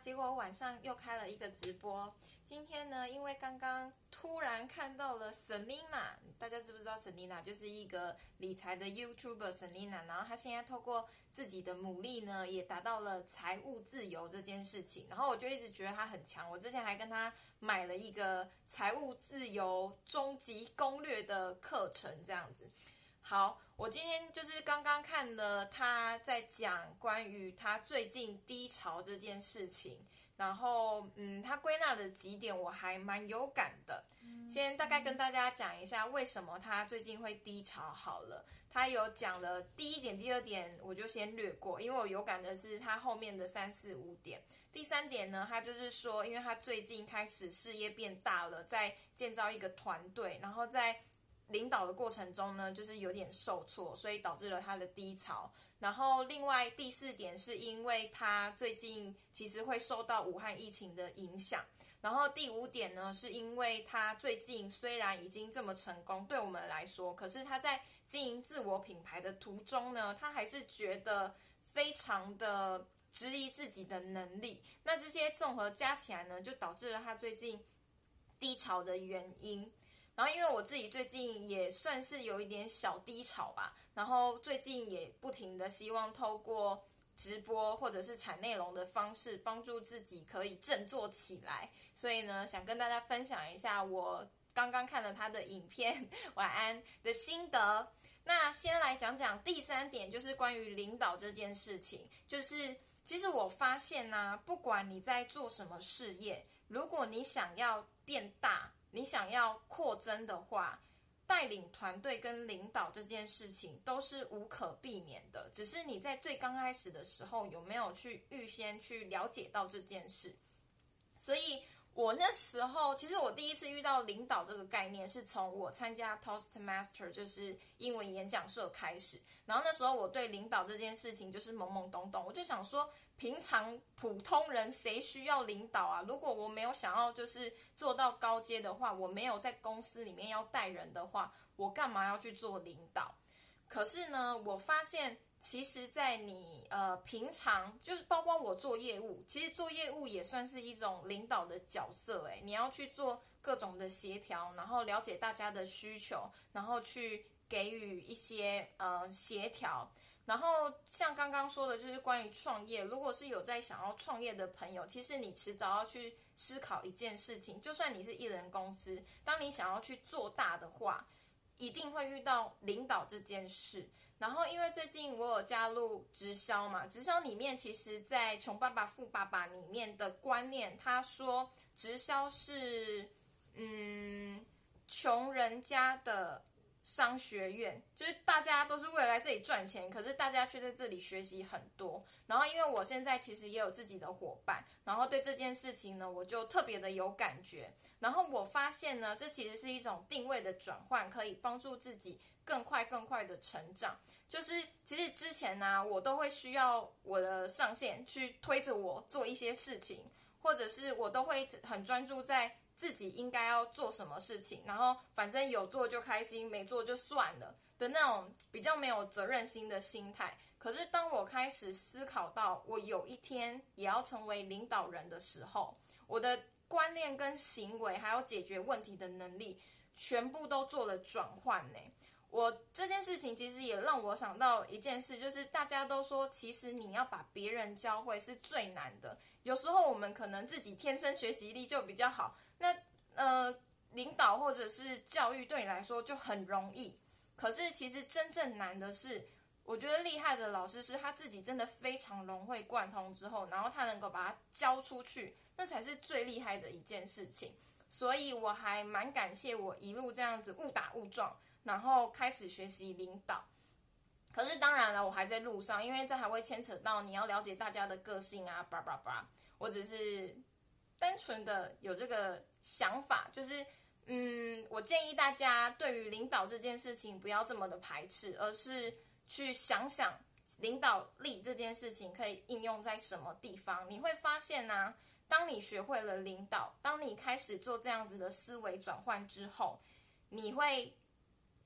结果晚上又开了一个直播。今天呢，因为刚刚突然看到了 Selina，大家知不知道 Selina 就是一个理财的 YouTuber Selina，然后她现在透过自己的努力呢，也达到了财务自由这件事情。然后我就一直觉得她很强，我之前还跟她买了一个财务自由终极攻略的课程，这样子。好，我今天就是刚刚看了他在讲关于他最近低潮这件事情，然后嗯，他归纳的几点我还蛮有感的。先大概跟大家讲一下为什么他最近会低潮。好了，他有讲了第一点、第二点，我就先略过，因为我有感的是他后面的三四五点。第三点呢，他就是说，因为他最近开始事业变大了，在建造一个团队，然后在。领导的过程中呢，就是有点受挫，所以导致了他的低潮。然后另外第四点是因为他最近其实会受到武汉疫情的影响。然后第五点呢，是因为他最近虽然已经这么成功，对我们来说，可是他在经营自我品牌的途中呢，他还是觉得非常的质疑自己的能力。那这些综合加起来呢，就导致了他最近低潮的原因。然后，因为我自己最近也算是有一点小低潮吧，然后最近也不停的希望透过直播或者是产内容的方式，帮助自己可以振作起来。所以呢，想跟大家分享一下我刚刚看了他的影片晚安的心得。那先来讲讲第三点，就是关于领导这件事情。就是其实我发现呢，不管你在做什么事业，如果你想要变大。你想要扩增的话，带领团队跟领导这件事情都是无可避免的。只是你在最刚开始的时候有没有去预先去了解到这件事？所以。我那时候其实我第一次遇到领导这个概念，是从我参加 Toastmaster 就是英文演讲社开始。然后那时候我对领导这件事情就是懵懵懂懂，我就想说，平常普通人谁需要领导啊？如果我没有想要就是做到高阶的话，我没有在公司里面要带人的话，我干嘛要去做领导？可是呢，我发现。其实，在你呃平常就是包括我做业务，其实做业务也算是一种领导的角色。诶，你要去做各种的协调，然后了解大家的需求，然后去给予一些呃协调。然后像刚刚说的，就是关于创业，如果是有在想要创业的朋友，其实你迟早要去思考一件事情，就算你是艺人公司，当你想要去做大的话。一定会遇到领导这件事，然后因为最近我有加入直销嘛，直销里面其实，在穷爸爸富爸爸里面的观念，他说直销是嗯穷人家的。商学院就是大家都是为了来这里赚钱，可是大家却在这里学习很多。然后因为我现在其实也有自己的伙伴，然后对这件事情呢，我就特别的有感觉。然后我发现呢，这其实是一种定位的转换，可以帮助自己更快更快的成长。就是其实之前呢，我都会需要我的上线去推着我做一些事情，或者是我都会很专注在。自己应该要做什么事情，然后反正有做就开心，没做就算了的那种比较没有责任心的心态。可是当我开始思考到我有一天也要成为领导人的时候，我的观念跟行为还有解决问题的能力全部都做了转换呢。我这件事情其实也让我想到一件事，就是大家都说，其实你要把别人教会是最难的。有时候我们可能自己天生学习力就比较好，那呃，领导或者是教育对你来说就很容易。可是其实真正难的是，我觉得厉害的老师是他自己真的非常融会贯通之后，然后他能够把它教出去，那才是最厉害的一件事情。所以我还蛮感谢我一路这样子误打误撞。然后开始学习领导，可是当然了，我还在路上，因为这还会牵扯到你要了解大家的个性啊，叭叭叭。我只是单纯的有这个想法，就是嗯，我建议大家对于领导这件事情不要这么的排斥，而是去想想领导力这件事情可以应用在什么地方。你会发现呢，当你学会了领导，当你开始做这样子的思维转换之后，你会。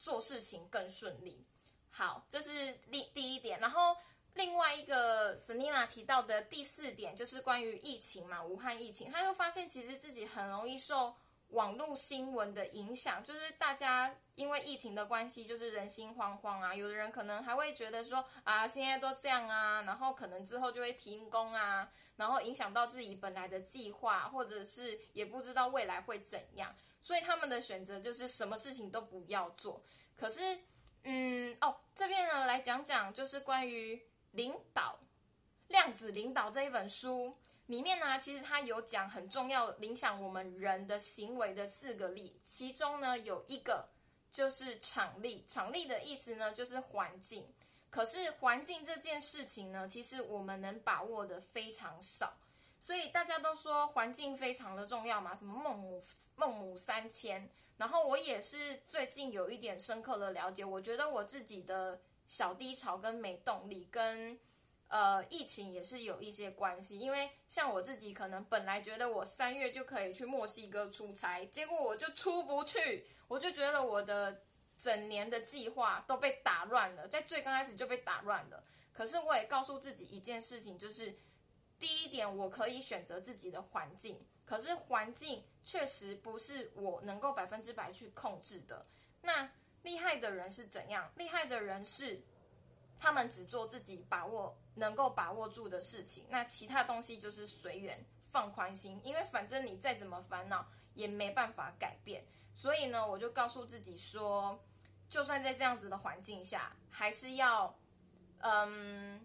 做事情更顺利，好，这是第第一点。然后另外一个 Selina 提到的第四点就是关于疫情嘛，武汉疫情，他又发现其实自己很容易受网络新闻的影响，就是大家因为疫情的关系，就是人心惶惶啊，有的人可能还会觉得说啊，现在都这样啊，然后可能之后就会停工啊，然后影响到自己本来的计划，或者是也不知道未来会怎样，所以他们的选择就是什么事情都不要做。可是，嗯，哦，这边呢来讲讲就是关于。领导，量子领导这一本书里面呢，其实它有讲很重要影响我们人的行为的四个力，其中呢有一个就是场力。场力的意思呢就是环境，可是环境这件事情呢，其实我们能把握的非常少，所以大家都说环境非常的重要嘛，什么孟母孟母三迁。然后我也是最近有一点深刻的了解，我觉得我自己的。小低潮跟没动力，跟呃疫情也是有一些关系。因为像我自己，可能本来觉得我三月就可以去墨西哥出差，结果我就出不去，我就觉得我的整年的计划都被打乱了，在最刚开始就被打乱了。可是我也告诉自己一件事情，就是第一点，我可以选择自己的环境，可是环境确实不是我能够百分之百去控制的。那厉害的人是怎样？厉害的人是，他们只做自己把握能够把握住的事情，那其他东西就是随缘放宽心，因为反正你再怎么烦恼也没办法改变。所以呢，我就告诉自己说，就算在这样子的环境下，还是要嗯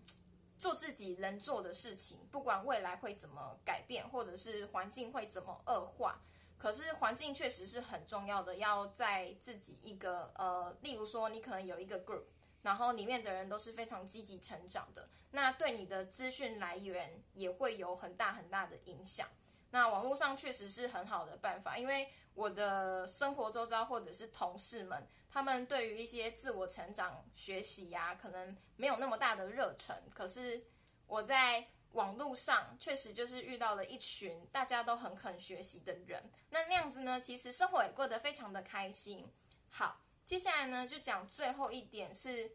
做自己能做的事情，不管未来会怎么改变，或者是环境会怎么恶化。可是环境确实是很重要的，要在自己一个呃，例如说你可能有一个 group，然后里面的人都是非常积极成长的，那对你的资讯来源也会有很大很大的影响。那网络上确实是很好的办法，因为我的生活周遭或者是同事们，他们对于一些自我成长学习呀，可能没有那么大的热忱，可是我在。网络上确实就是遇到了一群大家都很肯学习的人，那那样子呢，其实生活也过得非常的开心。好，接下来呢就讲最后一点是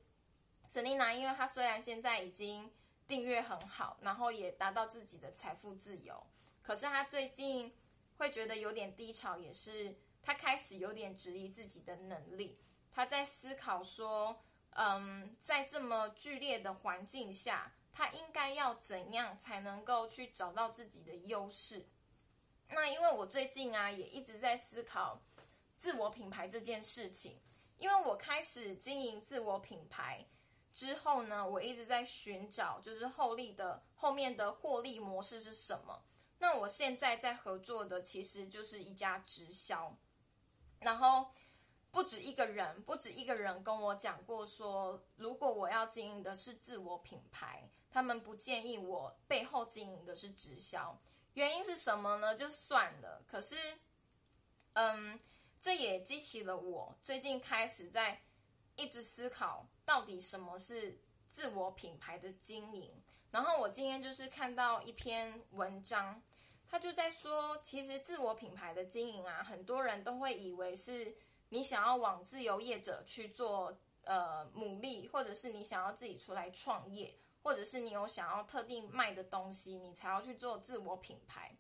，Selina，因为她虽然现在已经订阅很好，然后也达到自己的财富自由，可是她最近会觉得有点低潮，也是她开始有点质疑自己的能力。她在思考说，嗯，在这么剧烈的环境下。她应该要怎样才能够去找到自己的优势？那因为我最近啊也一直在思考自我品牌这件事情。因为我开始经营自我品牌之后呢，我一直在寻找就是后利的后面的获利模式是什么。那我现在在合作的其实就是一家直销，然后。不止一个人，不止一个人跟我讲过说，如果我要经营的是自我品牌，他们不建议我背后经营的是直销。原因是什么呢？就算了。可是，嗯，这也激起了我最近开始在一直思考，到底什么是自我品牌的经营。然后我今天就是看到一篇文章，他就在说，其实自我品牌的经营啊，很多人都会以为是。你想要往自由业者去做呃努力，或者是你想要自己出来创业，或者是你有想要特定卖的东西，你才要去做自我品牌。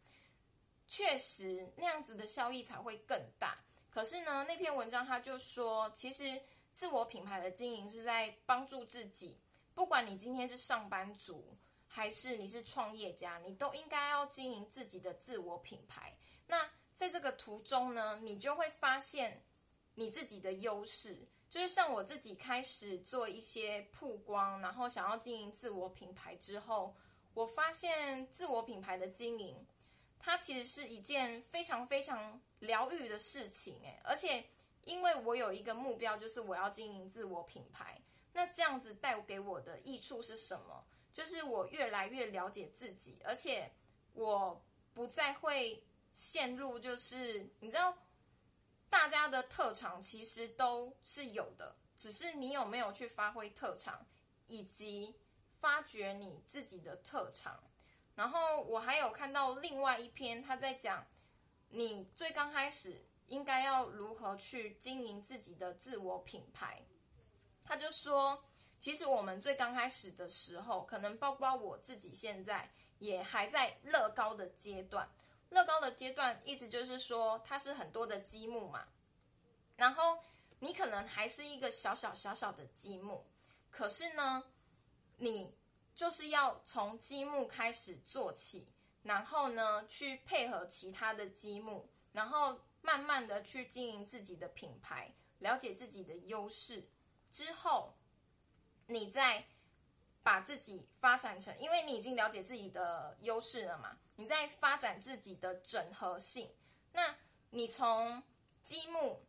确实那样子的效益才会更大。可是呢，那篇文章他就说，其实自我品牌的经营是在帮助自己，不管你今天是上班族还是你是创业家，你都应该要经营自己的自我品牌。那在这个途中呢，你就会发现。你自己的优势，就是像我自己开始做一些曝光，然后想要经营自我品牌之后，我发现自我品牌的经营，它其实是一件非常非常疗愈的事情，诶，而且因为我有一个目标，就是我要经营自我品牌，那这样子带给我的益处是什么？就是我越来越了解自己，而且我不再会陷入，就是你知道。大家的特长其实都是有的，只是你有没有去发挥特长，以及发掘你自己的特长。然后我还有看到另外一篇，他在讲你最刚开始应该要如何去经营自己的自我品牌。他就说，其实我们最刚开始的时候，可能包括我自己现在也还在乐高的阶段。乐高的阶段，意思就是说它是很多的积木嘛，然后你可能还是一个小小小小的积木，可是呢，你就是要从积木开始做起，然后呢去配合其他的积木，然后慢慢的去经营自己的品牌，了解自己的优势之后，你再把自己发展成，因为你已经了解自己的优势了嘛。你在发展自己的整合性，那你从积木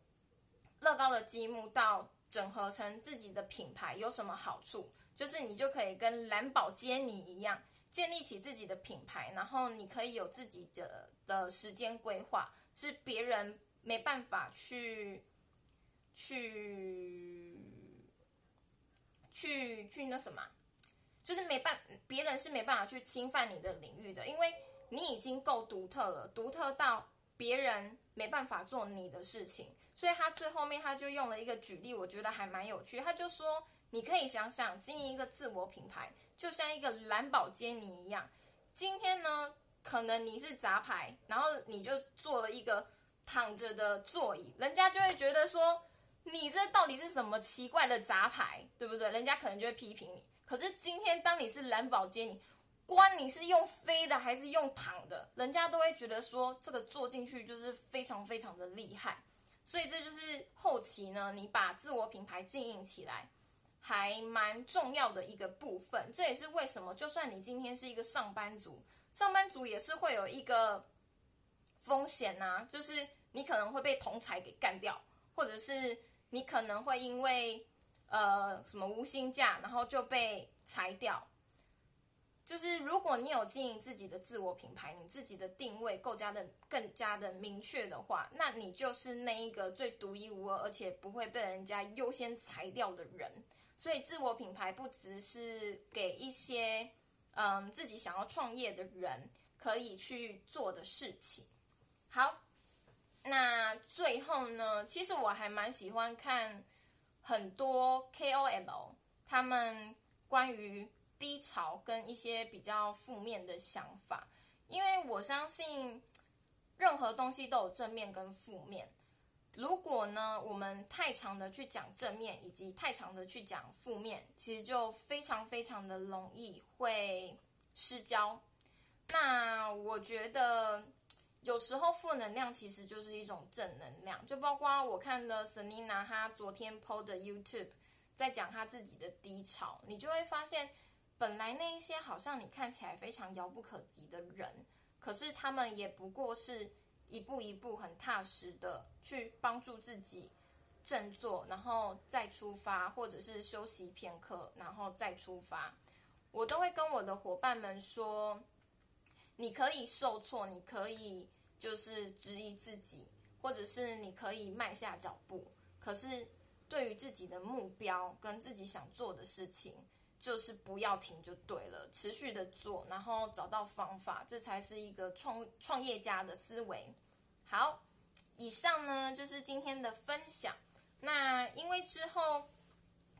乐高的积木到整合成自己的品牌有什么好处？就是你就可以跟蓝宝坚尼一样，建立起自己的品牌，然后你可以有自己的的时间规划，是别人没办法去去去去那什么，就是没办别人是没办法去侵犯你的领域的，因为。你已经够独特了，独特到别人没办法做你的事情，所以他最后面他就用了一个举例，我觉得还蛮有趣。他就说，你可以想想经营一个自我品牌，就像一个蓝宝坚尼一样。今天呢，可能你是杂牌，然后你就做了一个躺着的座椅，人家就会觉得说，你这到底是什么奇怪的杂牌，对不对？人家可能就会批评你。可是今天当你是蓝宝坚尼。关你是用飞的还是用躺的，人家都会觉得说这个坐进去就是非常非常的厉害，所以这就是后期呢，你把自我品牌经营起来还蛮重要的一个部分。这也是为什么，就算你今天是一个上班族，上班族也是会有一个风险呐，就是你可能会被同才给干掉，或者是你可能会因为呃什么无薪假，然后就被裁掉。就是如果你有经营自己的自我品牌，你自己的定位更加的更加的明确的话，那你就是那一个最独一无二，而且不会被人家优先裁掉的人。所以自我品牌不只是给一些嗯自己想要创业的人可以去做的事情。好，那最后呢，其实我还蛮喜欢看很多 KOL 他们关于。低潮跟一些比较负面的想法，因为我相信任何东西都有正面跟负面。如果呢，我们太长的去讲正面，以及太长的去讲负面，其实就非常非常的容易会失焦。那我觉得有时候负能量其实就是一种正能量，就包括我看的 Selina 她昨天 PO 的 YouTube 在讲她自己的低潮，你就会发现。本来那一些好像你看起来非常遥不可及的人，可是他们也不过是一步一步很踏实的去帮助自己振作，然后再出发，或者是休息片刻，然后再出发。我都会跟我的伙伴们说，你可以受挫，你可以就是质疑自己，或者是你可以迈下脚步，可是对于自己的目标跟自己想做的事情。就是不要停就对了，持续的做，然后找到方法，这才是一个创创业家的思维。好，以上呢就是今天的分享。那因为之后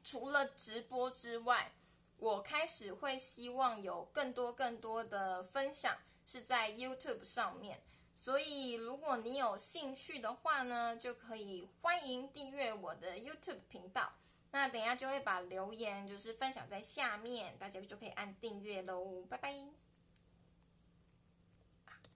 除了直播之外，我开始会希望有更多更多的分享是在 YouTube 上面，所以如果你有兴趣的话呢，就可以欢迎订阅我的 YouTube 频道。那等下就会把留言就是分享在下面，大家就可以按订阅喽，拜拜。